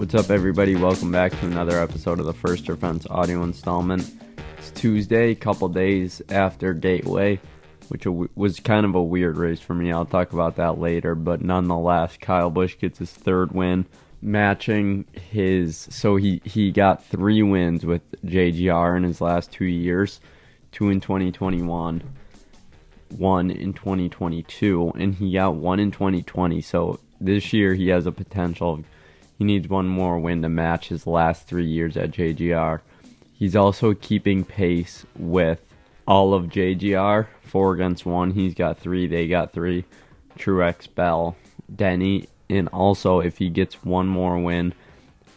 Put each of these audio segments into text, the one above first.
What's up, everybody? Welcome back to another episode of the First Defense audio installment. It's Tuesday, a couple days after Gateway, which was kind of a weird race for me. I'll talk about that later, but nonetheless, Kyle Busch gets his third win, matching his. So he he got three wins with JGR in his last two years, two in 2021, one in 2022, and he got one in 2020. So this year he has a potential. He needs one more win to match his last three years at JGR. He's also keeping pace with all of JGR, four against one. He's got three, they got three. Truex, Bell, Denny, and also if he gets one more win,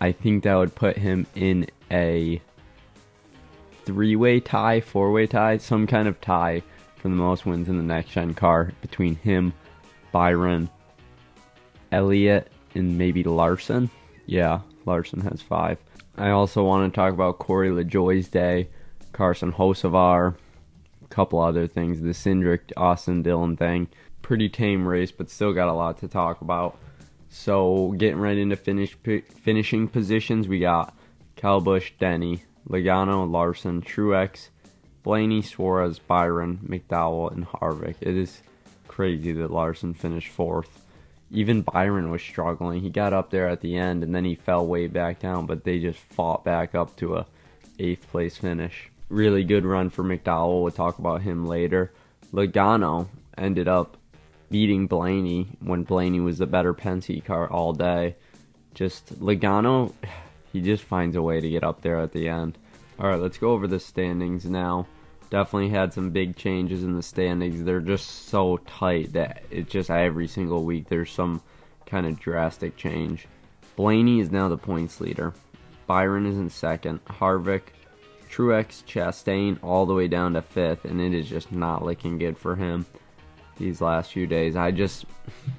I think that would put him in a three-way tie, four-way tie, some kind of tie for the most wins in the next gen car between him, Byron, Elliott, and maybe Larson. Yeah, Larson has five. I also want to talk about Corey LaJoie's day, Carson Hocevar, a couple other things, the Cindric Austin Dillon thing. Pretty tame race, but still got a lot to talk about. So getting right into finish finishing positions, we got Kyle Busch, Denny, Logano, Larson, Truex, Blaney, Suarez, Byron, McDowell, and Harvick. It is crazy that Larson finished fourth even Byron was struggling. He got up there at the end and then he fell way back down, but they just fought back up to a eighth place finish. Really good run for McDowell. We'll talk about him later. Logano ended up beating Blaney when Blaney was the better Penske car all day. Just Logano, he just finds a way to get up there at the end. All right, let's go over the standings now definitely had some big changes in the standings. They're just so tight that it's just every single week there's some kind of drastic change. Blaney is now the points leader. Byron is in second. Harvick, Truex, Chastain all the way down to fifth, and it is just not looking good for him these last few days. I just,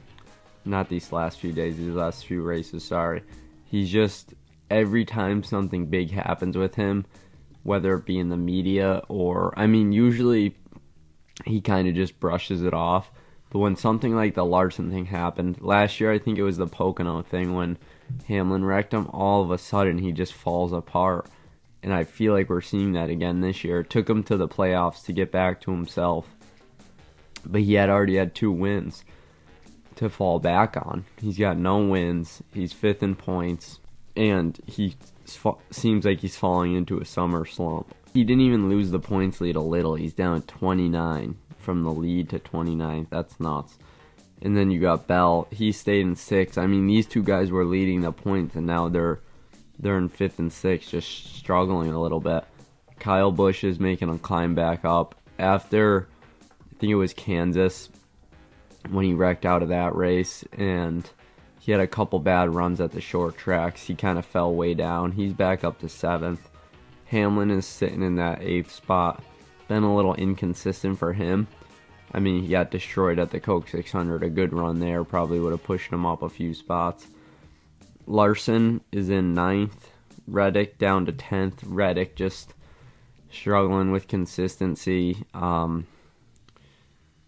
not these last few days, these last few races, sorry. He's just, every time something big happens with him, whether it be in the media or, I mean, usually he kind of just brushes it off. But when something like the Larson thing happened last year, I think it was the Pocono thing when Hamlin wrecked him. All of a sudden, he just falls apart, and I feel like we're seeing that again this year. It took him to the playoffs to get back to himself, but he had already had two wins to fall back on. He's got no wins. He's fifth in points, and he seems like he's falling into a summer slump. He didn't even lose the points lead a little. He's down 29 from the lead to 29. That's nuts. And then you got Bell. He stayed in six. I mean, these two guys were leading the points, and now they're they're in fifth and sixth, just struggling a little bit. Kyle Busch is making a climb back up after I think it was Kansas when he wrecked out of that race, and he had a couple bad runs at the short tracks. He kind of fell way down. He's back up to seventh. Hamlin is sitting in that eighth spot. Been a little inconsistent for him. I mean, he got destroyed at the Coke 600. A good run there probably would have pushed him up a few spots. Larson is in ninth. Reddick down to tenth. Reddick just struggling with consistency. Um,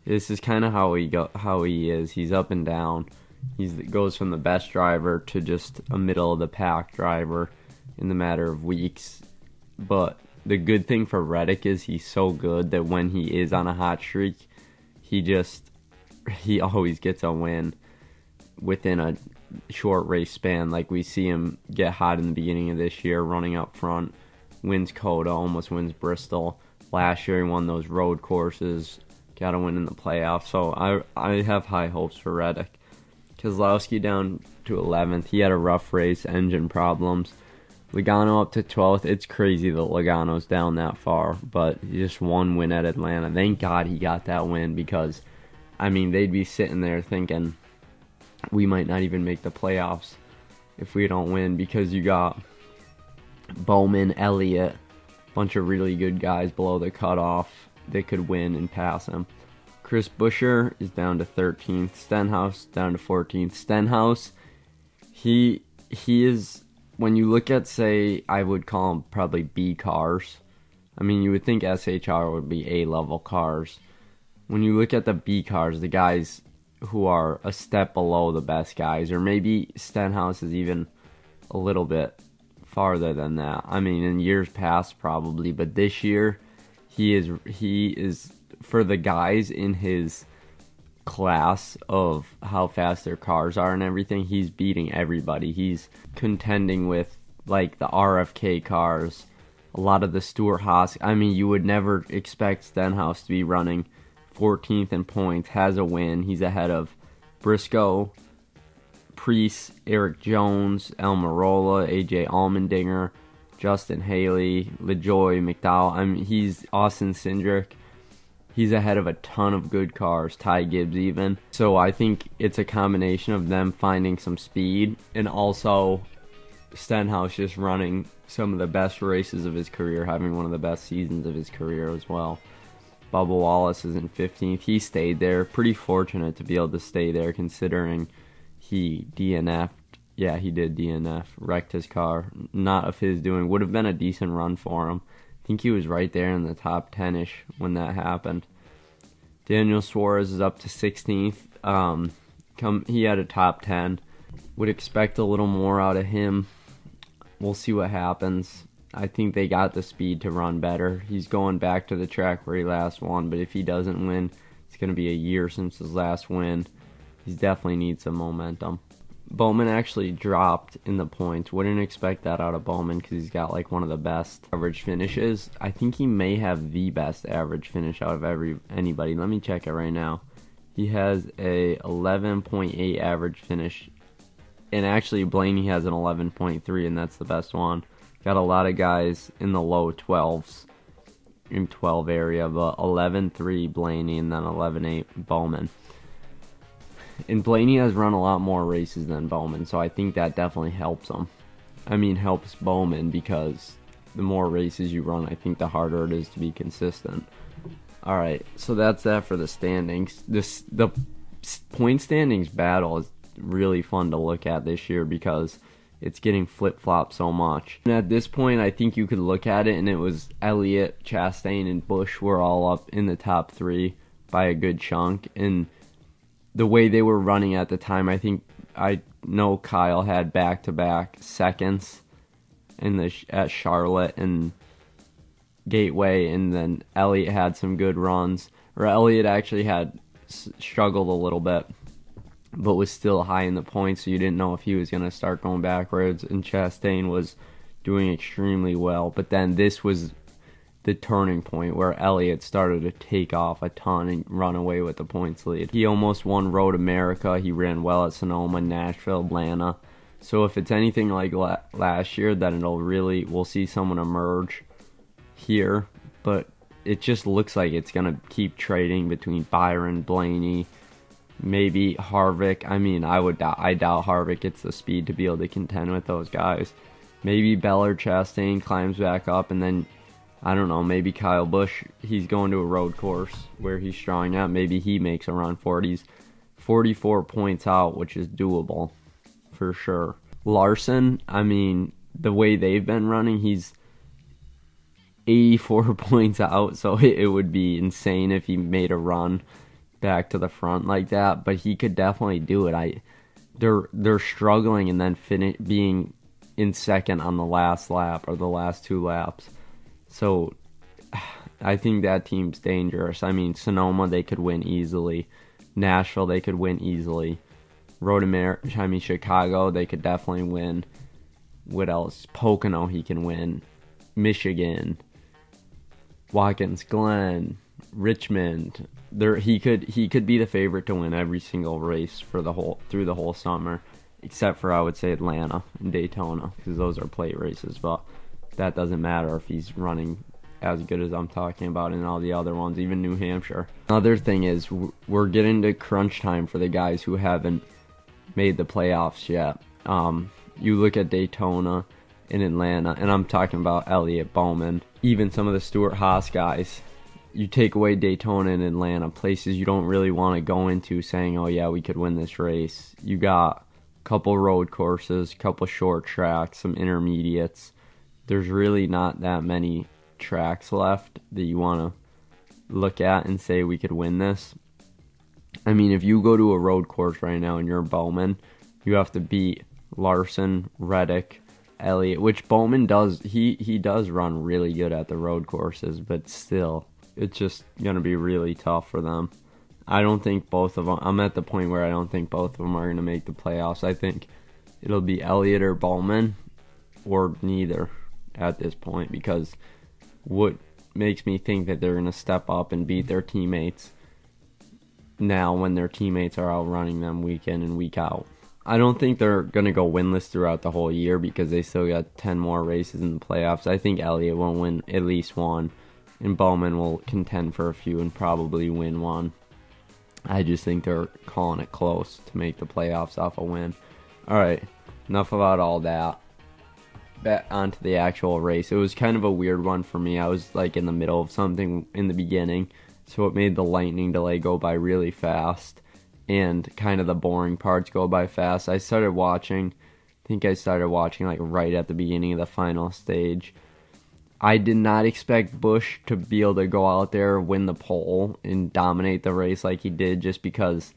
this is kind of how he go how he is. He's up and down. He goes from the best driver to just a middle of the pack driver in the matter of weeks. But the good thing for Reddick is he's so good that when he is on a hot streak, he just he always gets a win within a short race span. Like we see him get hot in the beginning of this year, running up front, wins COTA, almost wins Bristol. Last year he won those road courses, got a win in the playoffs. So I I have high hopes for Reddick. Keselowski down to 11th. He had a rough race, engine problems. Logano up to 12th. It's crazy that Logano's down that far, but just one win at Atlanta. Thank God he got that win because, I mean, they'd be sitting there thinking we might not even make the playoffs if we don't win because you got Bowman, Elliott, bunch of really good guys below the cutoff that could win and pass him. Chris Buescher is down to 13th. Stenhouse down to 14th. Stenhouse, he he is when you look at say I would call them probably B cars. I mean, you would think SHR would be A level cars. When you look at the B cars, the guys who are a step below the best guys, or maybe Stenhouse is even a little bit farther than that. I mean, in years past probably, but this year he is he is for the guys in his class of how fast their cars are and everything, he's beating everybody. He's contending with like the RFK cars, a lot of the Stewart-Haas. I mean, you would never expect Stenhouse to be running 14th in points, has a win. He's ahead of Briscoe, Preece, Erik Jones, Almirola, AJ Allmendinger, Justin Haley, LaJoie McDowell. I mean, he's Austin Cindric. He's ahead of a ton of good cars, Ty Gibbs even. So I think it's a combination of them finding some speed and also Stenhouse just running some of the best races of his career, having one of the best seasons of his career as well. Bubba Wallace is in 15th. He stayed there. Pretty fortunate to be able to stay there considering he DNF'd. Yeah, he did DNF. Wrecked his car. Not of his doing. Would have been a decent run for him think he was right there in the top 10 ish when that happened. Daniel Suarez is up to 16th. Um, come, he had a top 10. Would expect a little more out of him. We'll see what happens. I think they got the speed to run better. He's going back to the track where he last won, but if he doesn't win, it's going to be a year since his last win. He definitely needs some momentum. Bowman actually dropped in the points. Wouldn't expect that out of Bowman because he's got like one of the best average finishes. I think he may have the best average finish out of every anybody. Let me check it right now. He has a 11.8 average finish, and actually Blaney has an 11.3, and that's the best one. Got a lot of guys in the low 12s, in 12 area, but 11.3 Blaney and then 11.8 Bowman and Blaney has run a lot more races than Bowman, so I think that definitely helps him. I mean, helps Bowman because the more races you run, I think the harder it is to be consistent. All right, so that's that for the standings. This the point standings battle is really fun to look at this year because it's getting flip flop so much. And at this point, I think you could look at it and it was Elliott, Chastain, and Busch were all up in the top three by a good chunk, and the way they were running at the time, I think I know Kyle had back to back seconds in the at Charlotte and Gateway, and then Elliott had some good runs. Or Elliott actually had struggled a little bit, but was still high in the points, so you didn't know if he was going to start going backwards. And Chastain was doing extremely well, but then this was the turning point where Elliott started to take off a ton and run away with the points lead. He almost won Road America. He ran well at Sonoma, Nashville, Atlanta. So if it's anything like la- last year, then it'll really we'll see someone emerge here. But it just looks like it's gonna keep trading between Byron, Blaney, maybe Harvick. I mean, I would I doubt Harvick gets the speed to be able to contend with those guys. Maybe Beller Chastain climbs back up, and then I don't know, maybe Kyle Busch, he's going to a road course where he's strong out. Maybe he makes around 40s. 44 points out, which is doable for sure. Larson, I mean, the way they've been running, he's 84 points out, so it would be insane if he made a run back to the front like that, but he could definitely do it. I they're they're struggling and then finish being in second on the last lap or the last two laps. So I think that team's dangerous. I mean, Sonoma they could win easily. Nashville they could win easily. Road America, I mean Chicago they could definitely win. What else? Pocono he can win. Michigan, Watkins Glen, Richmond. There he could he could be the favorite to win every single race for the whole through the whole summer, except for I would say Atlanta and Daytona because those are plate races. But that doesn't matter if he's running as good as I'm talking about in all the other ones, even New Hampshire. Another thing is we're getting to crunch time for the guys who haven't made the playoffs yet. Um, you look at Daytona in Atlanta, and I'm talking about Elliott Bowman, even some of the Stewart-Haas guys. You take away Daytona and Atlanta, places you don't really want to go into, saying, "Oh yeah, we could win this race." You got a couple road courses, a couple short tracks, some intermediates there's really not that many tracks left that you want to look at and say we could win this. I mean, if you go to a road course right now and you're Bowman, you have to beat Larson, Reddick, Elliott, which Bowman does. He he does run really good at the road courses, but still, it's just gonna be really tough for them. I don't think both of them. I'm at the point where I don't think both of them are gonna make the playoffs. I think it'll be Elliott or Bowman, or neither at this point because what makes me think that they're gonna step up and beat their teammates now when their teammates are outrunning them week in and week out. I don't think they're going to go winless throughout the whole year because they still got 10 more races in the playoffs. I think Elliott will win at least one, and Bowman will contend for a few and probably win one. I just think they're calling it close to make the playoffs off a win. All right, enough about all that. Back onto the actual race. It was kind of a weird one for me. I was like in the middle of something in the beginning, so it made the lightning delay go by really fast and kind of the boring parts go by fast. I started watching, I think I started watching like right at the beginning of the final stage. I did not expect Busch to be able to go out there, win the pole, and dominate the race like he did just because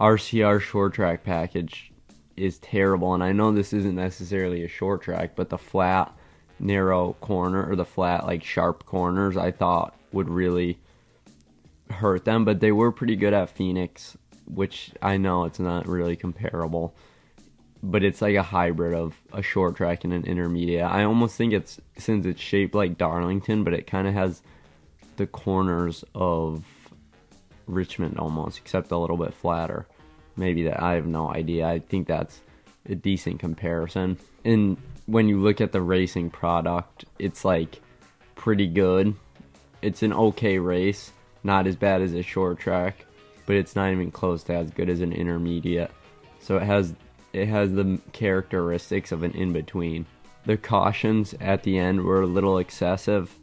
RCR short track package is terrible. And I know this isn't necessarily a short track, but the flat, narrow corner or the flat, like sharp corners, I thought would really hurt them. But they were pretty good at Phoenix which I know it's not really comparable, but it's like a hybrid of a short track and an intermediate. I almost think it's since it's shaped like Darlington, but it kind of has the corners of Richmond almost, except a little bit flatter. Maybe that I have no idea. I think that's a decent comparison. And when you look at the racing product, it's like pretty good. It's an okay race, not as bad as a short track but it's not even close to as good as an intermediate. So it has it has the characteristics of an in between. The cautions at the end were a little excessive.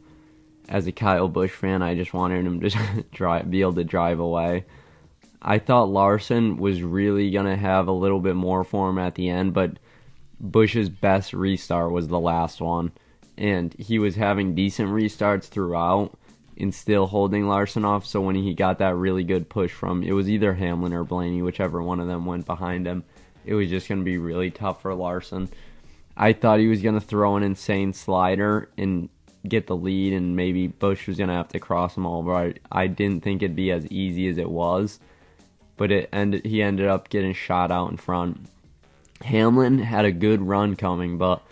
As a Kyle Busch fan, I just wanted him to drive, be able to drive away. I thought Larson was really gonna have a little bit more for him at the end, but Busch's best restart was the last one, and he was having decent restarts throughout and still holding Larson off. So when he got that really good push from it was either Hamlin or Blaney, whichever one of them went behind him, it was just going to be really tough for Larson. I thought he was going to throw an insane slider and get the lead, and maybe Busch was going to have to cross him over. I, I didn't think it'd be as easy as it was, but it ended. He ended up getting shot out in front. Hamlin had a good run coming, but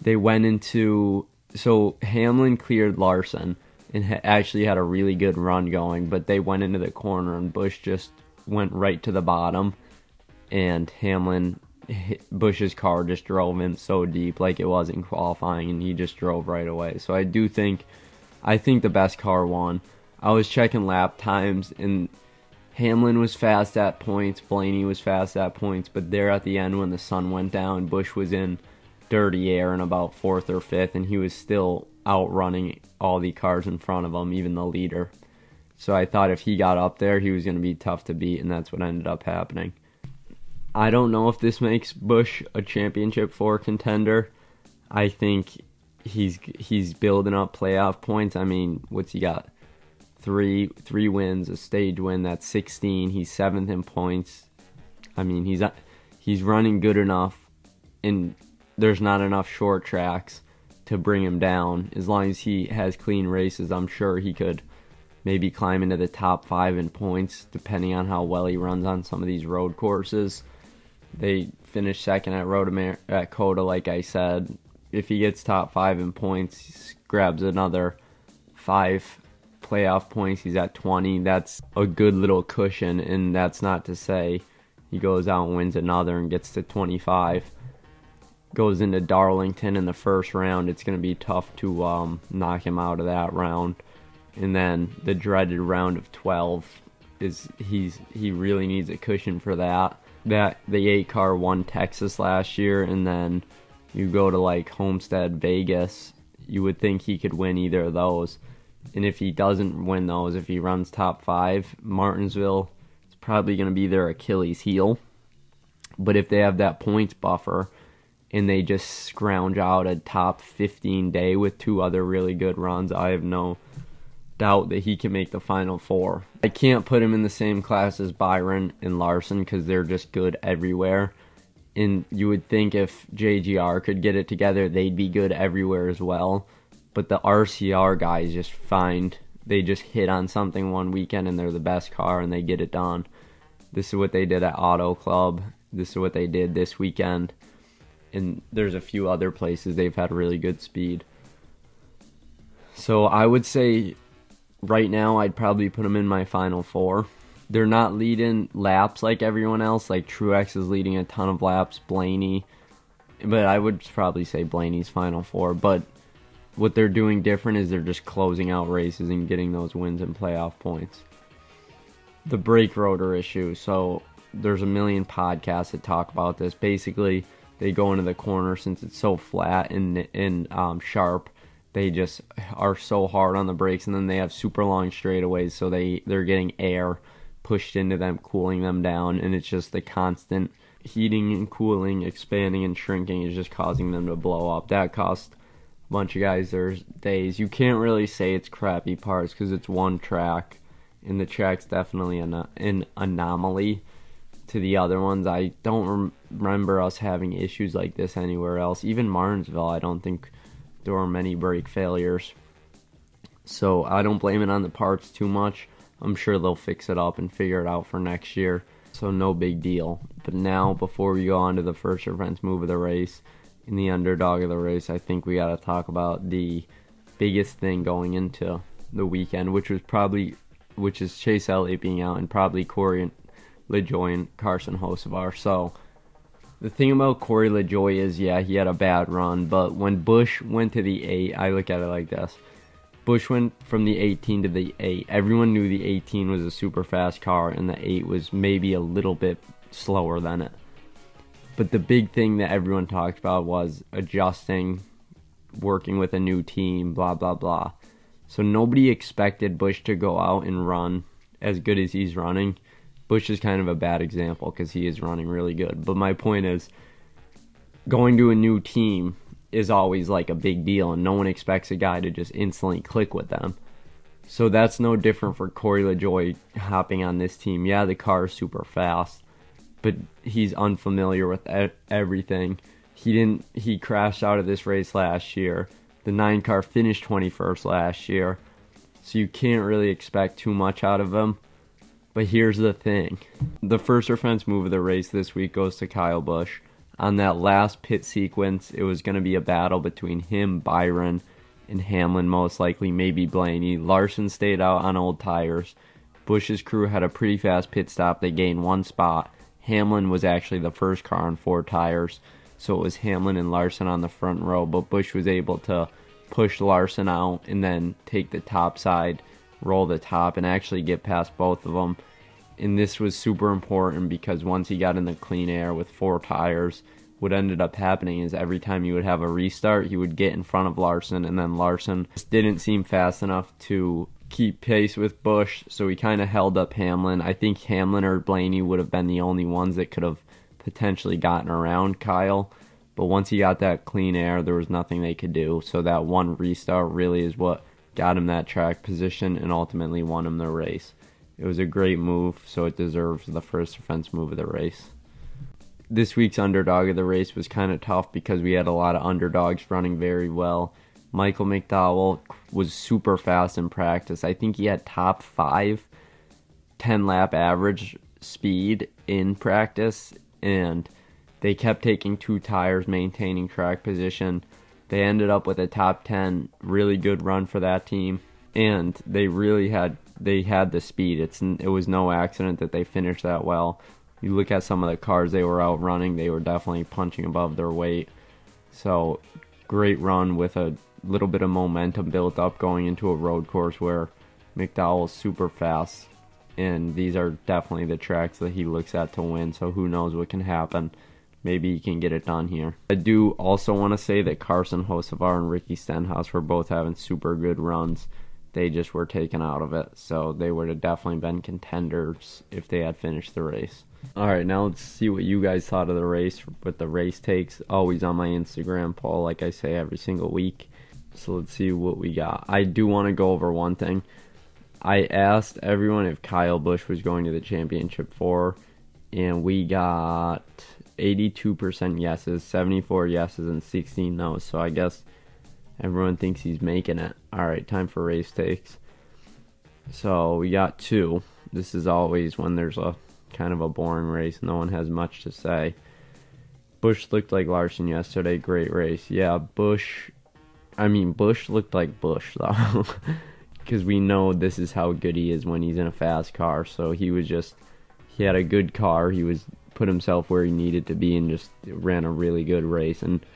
they went into so Hamlin cleared Larson and ha- actually had a really good run going, but they went into the corner and Busch just went right to the bottom, and Hamlin Busch's car just drove in so deep like it was in qualifying, and he just drove right away. So I do think, I think the best car won. I was checking lap times and. Hamlin was fast at points, Blaney was fast at points, but there at the end when the sun went down, Busch was in dirty air in about fourth or fifth, and he was still outrunning all the cars in front of him, even the leader. So I thought if he got up there, he was going to be tough to beat, and that's what ended up happening. I don't know if this makes Busch a championship four contender. I think he's he's building up playoff points. I mean, what's he got? Three three wins, a stage win. That's sixteen. He's seventh in points. I mean, he's uh, he's running good enough, and there's not enough short tracks to bring him down. As long as he has clean races, I'm sure he could maybe climb into the top five in points, depending on how well he runs on some of these road courses. They finished second at Road Amer- at COTA, like I said. If he gets top five in points, grabs another five playoff points, he's at 20. That's a good little cushion, and that's not to say he goes out and wins another and gets to 25 goes into Darlington in the first round, it's going to be tough to um, knock him out of that round. And then the dreaded round of 12 is he's he really needs a cushion for that. That the eight car won Texas last year, and then you go to like Homestead, Vegas. You would think he could win either of those. And if he doesn't win those, if he runs top five, Martinsville is probably going to be their Achilles heel. But if they have that points buffer, and they just scrounge out a top 15 day with two other really good runs, I have no doubt that he can make the final four. I can't put him in the same class as Byron and Larson because they're just good everywhere. And you would think if JGR could get it together, they'd be good everywhere as well. But the RCR guys just find they just hit on something one weekend and they're the best car and they get it done. This is what they did at Auto Club. This is what they did this weekend. And there's a few other places they've had really good speed. So I would say right now I'd probably put them in my final four. They're not leading laps like everyone else. Like Truex is leading a ton of laps. Blaney, but I would probably say Blaney's final four. But what they're doing different is they're just closing out races and getting those wins and playoff points. The brake rotor issue. So there's a million podcasts that talk about this. Basically, they go into the corner since it's so flat and and um, sharp. They just are so hard on the brakes, and then they have super long straightaways, so they they're getting air pushed into them, cooling them down, and it's just the constant heating and cooling, expanding and shrinking is just causing them to blow up. That cost bunch of guys there's days. You can't really say it's crappy parts because it's one track, and the track's definitely an, an anomaly to the other ones. I don't rem- remember us having issues like this anywhere else. Even Martinsville, I don't think there were many brake failures. So I don't blame it on the parts too much. I'm sure they'll fix it up and figure it out for next year. So no big deal. But now, before we go on to the first events move of the race, in the underdog of the race, I think we got to talk about the biggest thing going into the weekend, which was probably, which is Chase Elliott being out and probably Corey LaJoie and Carson Hocevar. So the thing about Corey LaJoie is, yeah, he had a bad run, but when Busch went to the eight, I look at it like this. Busch went from the 18 to the 8. Everyone knew the 18 was a super fast car and the 8 was maybe a little bit slower than it. But the big thing that everyone talked about was adjusting, working with a new team, blah, blah, blah. So nobody expected Busch to go out and run as good as he's running. Busch is kind of a bad example because he is running really good. But my point is, going to a new team is always like a big deal, and no one expects a guy to just instantly click with them. So that's no different for Corey LaJoie hopping on this team. Yeah, the car is super fast, but he's unfamiliar with everything. He didn't. He crashed out of this race last year. The nine car finished 21st last year, so you can't really expect too much out of him. But here's the thing: the first offense move of the race this week goes to Kyle Busch on that last pit sequence, it was going to be a battle between him, Byron, and Hamlin, most likely, maybe Blaney. Larson stayed out on old tires. Busch's crew had a pretty fast pit stop. They gained one spot. Hamlin was actually the first car on four tires, so it was Hamlin and Larson on the front row, but Busch was able to push Larson out and then take the top side, roll the top, and actually get past both of them and this was super important because once he got in the clean air with four tires, what ended up happening is every time he would have a restart, he would get in front of Larson, and then Larson just didn't seem fast enough to keep pace with Busch, so he kind of held up Hamlin. I think Hamlin or Blaney would have been the only ones that could have potentially gotten around Kyle. But once he got that clean air, there was nothing they could do. So that one restart really is what got him that track position and ultimately won him the race. It was a great move, so it deserves the first offense move of the race. This week's underdog of the race was kind of tough because we had a lot of underdogs running very well. Michael McDowell was super fast in practice. I think he had top five 10 lap average speed in practice, and they kept taking two tires, maintaining track position. They ended up with a top 10, really good run for that team, and they really had they had the speed. It's it was no accident that they finished that well. You look at some of the cars they were out running; they were definitely punching above their weight. So, great run with a little bit of momentum built up going into a road course where McDowell's super fast, and these are definitely the tracks that he looks at to win. So who knows what can happen? Maybe he can get it done here. I do also want to say that Carson Hocevar and Ricky Stenhouse were both having super good runs they just were taken out of it. So they would have definitely been contenders if they had finished the race. All right, now let's see what you guys thought of the race with the race takes. Always on my Instagram, Paul, like I say every single week. So let's see what we got. I do want to go over one thing. I asked everyone if Kyle Busch was going to the championship four, and we got 82% yeses, 74 yeses, and 16 no's. So I guess everyone thinks he's making it. All right, time for race takes. So we got two. This is always when there's a kind of a boring race. No one has much to say. Busch looked like Larson yesterday. Great race. Yeah, Busch. I mean, Busch looked like Busch though. Because we know this is how good he is when he's in a fast car. So he was just. He had a good car. He was put himself where he needed to be and just ran a really good race. And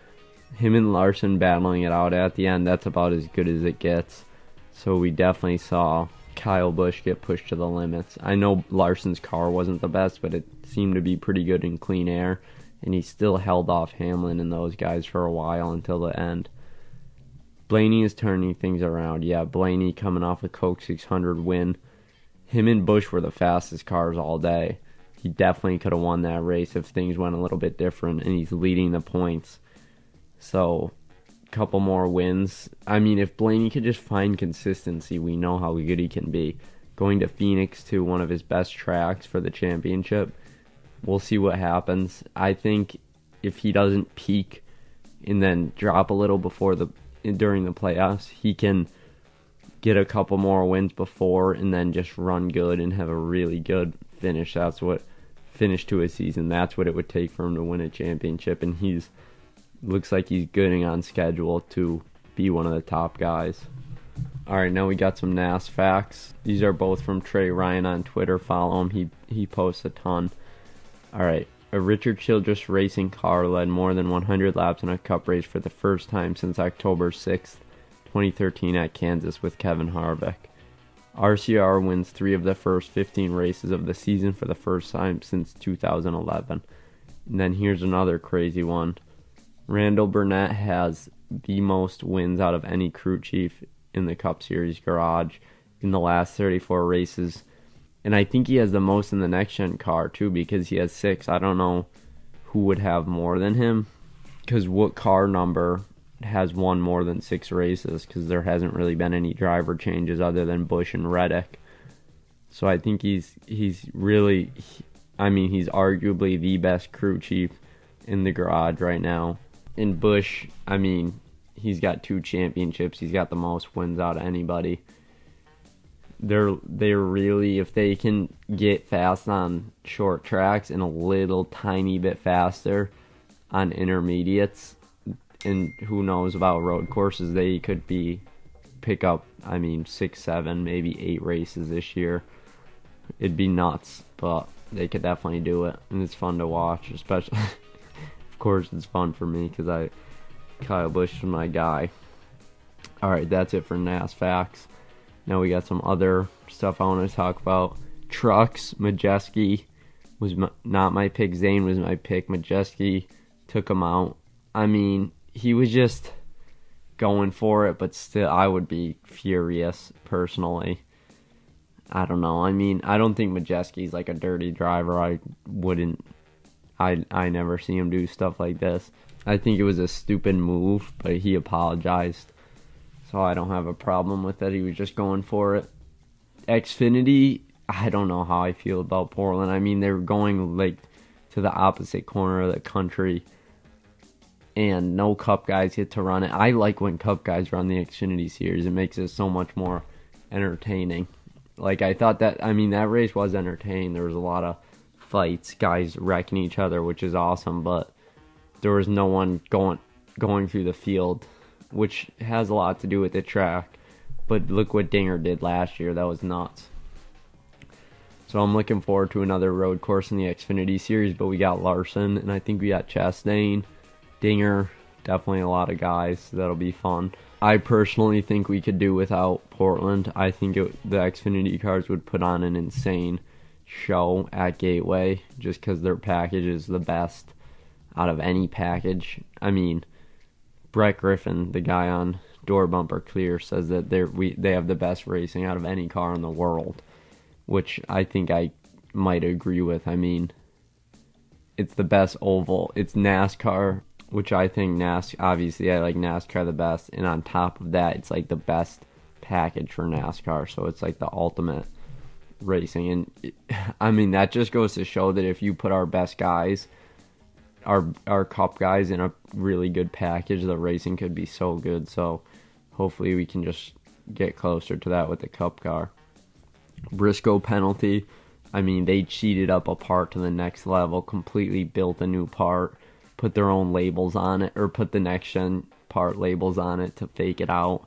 him and Larson battling it out at the end, that's about as good as it gets. So we definitely saw Kyle Busch get pushed to the limits. I know Larson's car wasn't the best, but it seemed to be pretty good in clean air, and he still held off Hamlin and those guys for a while until the end. Blaney is turning things around. Yeah, Blaney coming off a Coke 600 win. Him and Busch were the fastest cars all day. He definitely could have won that race if things went a little bit different, and he's leading the points. So couple more wins. I mean, if Blaney could just find consistency, we know how good he can be. Going to Phoenix to one of his best tracks for the championship, we'll see what happens. I think if he doesn't peak and then drop a little before the during the playoffs, he can get a couple more wins before and then just run good and have a really good finish. That's what finish to a season. That's what it would take for him to win a championship and he's looks like he's getting on schedule to be one of the top guys. All right, now we got some NAS facts. These are both from Trey Ryan on Twitter. Follow him; he he posts a ton. All right, a Richard Childress racing car led more than 100 laps in a Cup race for the first time since October 6, 2013, at Kansas with Kevin Harvick. RCR wins three of the first 15 races of the season for the first time since 2011. And then here's another crazy one. Randall Burnett has the most wins out of any crew chief in the Cup Series garage in the last 34 races. And I think he has the most in the next gen car too because he has six. I don't know who would have more than him because what car number has won more than six races because there hasn't really been any driver changes other than Busch and Reddick. So I think he's he's really, I mean he's arguably the best crew chief in the garage right now in Busch, I mean, he's got two championships. He's got the most wins out of anybody. They're they're really if they can get fast on short tracks and a little tiny bit faster on intermediates, and who knows about road courses, they could be pick up. I mean, six, seven, maybe eight races this year. It'd be nuts, but they could definitely do it, and it's fun to watch, especially. Of course, it's fun for me because I Kyle Busch is my guy. All right, that's it for NAS facts. Now we got some other stuff I want to talk about. Trucks, Majeski was my, not my pick. Zane was my pick. Majeski took him out. I mean, he was just going for it, but still, I would be furious personally. I don't know. I mean, I don't think Majeski's like a dirty driver. I wouldn't I I never see him do stuff like this. I think it was a stupid move, but he apologized. So I don't have a problem with that. He was just going for it. Xfinity, I don't know how I feel about Portland. I mean, they're going like to the opposite corner of the country and no cup guys get to run it. I like when cup guys run the Xfinity series. It makes it so much more entertaining. Like I thought that I mean that race was entertaining. There was a lot of fights, guys wrecking each other, which is awesome, but there was no one going going through the field, which has a lot to do with the track. But look what Dinger did last year. That was nuts. So I'm looking forward to another road course in the Xfinity series, but we got Larson and I think we got Chastain, Dinger, definitely a lot of guys. So that'll be fun. I personally think we could do without Portland. I think it, the Xfinity cars would put on an insane show at Gateway just because their package is the best out of any package. I mean, Brett Griffin, the guy on Door Bumper Clear, says that they we they have the best racing out of any car in the world, which I think I might agree with. I mean, it's the best oval. It's NASCAR, which I think NASCAR. obviously I like NASCAR the best, and on top of that, it's like the best package for NASCAR. So it's like the ultimate racing. And I mean, that just goes to show that if you put our best guys, our our cup guys in a really good package, the racing could be so good. So hopefully we can just get closer to that with the cup car. Briscoe penalty. I mean, they cheated up a part to the next level, completely built a new part, put their own labels on it, or put the next gen part labels on it to fake it out,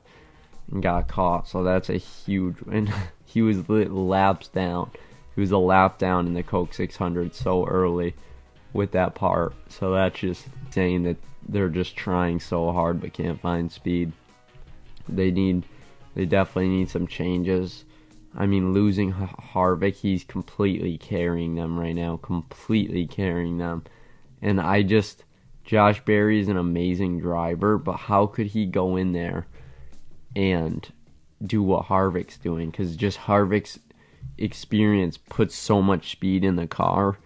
and got caught. So that's a huge. And he was laps down. He was a lap down in the Coke 600 so early with that part. So that's just saying that they're just trying so hard but can't find speed. They need, they definitely need some changes. I mean, losing Harvick, he's completely carrying them right now, completely carrying them. And I just, Josh Berry is an amazing driver, but how could he go in there and do what Harvick's doing? Because just Harvick's experience puts so much speed in the car.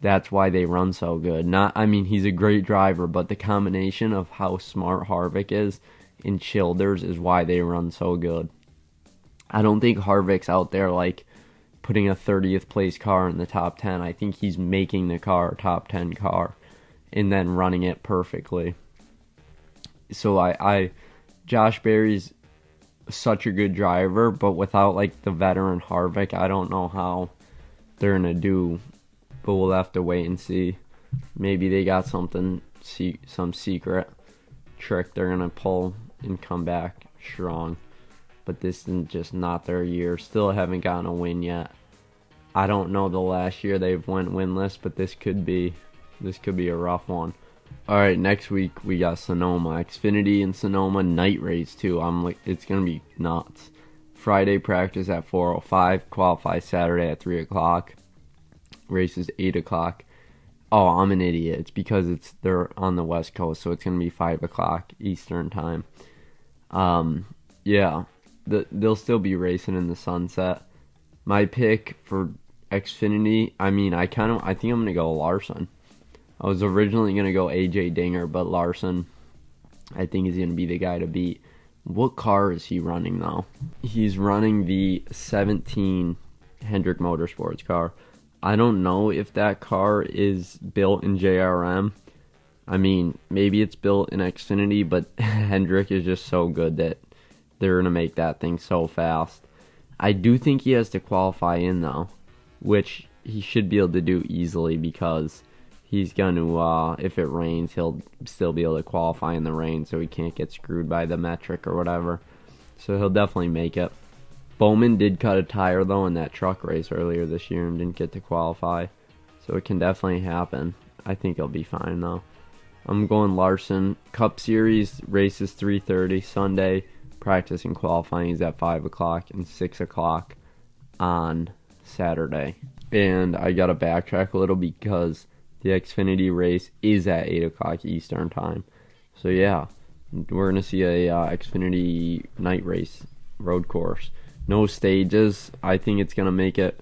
That's why they run so good. Not, I mean, he's a great driver, but the combination of how smart Harvick is and Childers is why they run so good. I don't think Harvick's out there like putting a 30th place car in the top 10. I think he's making the car a top 10 car and then running it perfectly. So I, I Josh Berry's such a good driver, but without like the veteran Harvick, I don't know how they're gonna do. But we'll have to wait and see. Maybe they got something, see some secret trick they're gonna pull and come back strong. But this is just not their year. Still haven't gotten a win yet. I don't know the last year they've went winless, but this could be this could be a rough one. All right, next week we got Sonoma, Xfinity, and Sonoma night race too. I'm like, it's gonna be nuts. Friday practice at 4:05, qualify Saturday at 3 o'clock. Races 8 o'clock. Oh, I'm an idiot. It's because it's they're on the West Coast, so it's gonna be 5 o'clock Eastern time. Um, yeah, the, they'll still be racing in the sunset. My pick for Xfinity, I mean, I kind of, I think I'm gonna go Larson. I was originally to go AJ Dinger, but Larson, I think, is to be the guy to beat. What car is he running, though? He's running the 17 Hendrick Motorsports car. I don't know if that car is built in JRM. I mean, maybe it's built in Xfinity, but Hendrick is just so good that they're going to make that thing so fast. I do think he has to qualify in, though, which he should be able to do easily because he's going to, uh, if it rains, he'll still be able to qualify in the rain so he can't get screwed by the metric or whatever. So he'll definitely make it. Bowman did cut a tire though in that truck race earlier this year and didn't get to qualify. So it can definitely happen. I think he'll be fine though. I'm going Larson. Cup Series races 3:30 Sunday. Practice and qualifying is at 5 o'clock and 6 o'clock on Saturday. And I gotta backtrack a little because the Xfinity race is at 8 o'clock Eastern Time. So, yeah, we're to see a uh, Xfinity night race road course. No stages. I think it's going to make it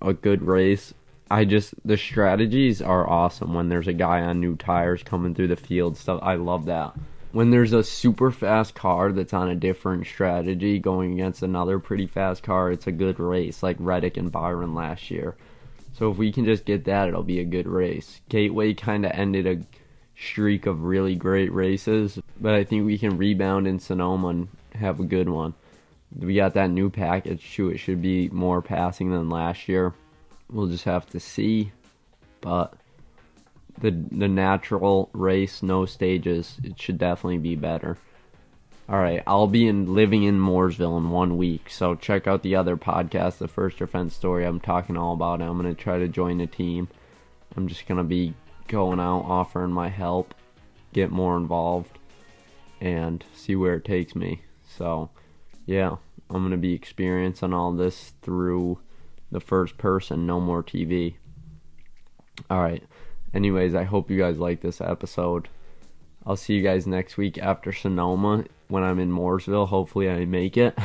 a good race. I just, the strategies are awesome when there's a guy on new tires coming through the field stuff. I love that. When there's a super fast car that's on a different strategy going against another pretty fast car, it's a good race, like Reddick and Byron last year. So if we can just get that, it'll be a good race. Gateway kind of ended a streak of really great races, but I think we can rebound in Sonoma and have a good one. We got that new package too. It should be more passing than last year. We'll just have to see, but the the natural race, no stages, it should definitely be better. All right, I'll be in living in Mooresville in one week, so check out the other podcast, the First Defense Story. I'm talking all about it. I'm gonna try to join the team. I'm just gonna be going out, offering my help, get more involved, and see where it takes me. So, yeah, I'm gonna be experiencing all this through the first person, no more TV. All right. Anyways, I hope you guys like this episode. I'll see you guys next week after Sonoma when I'm in Mooresville. Hopefully, I make it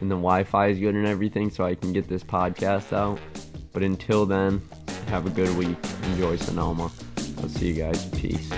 and the Wi Fi is good and everything so I can get this podcast out. But until then, have a good week. Enjoy Sonoma. I'll see you guys. Peace.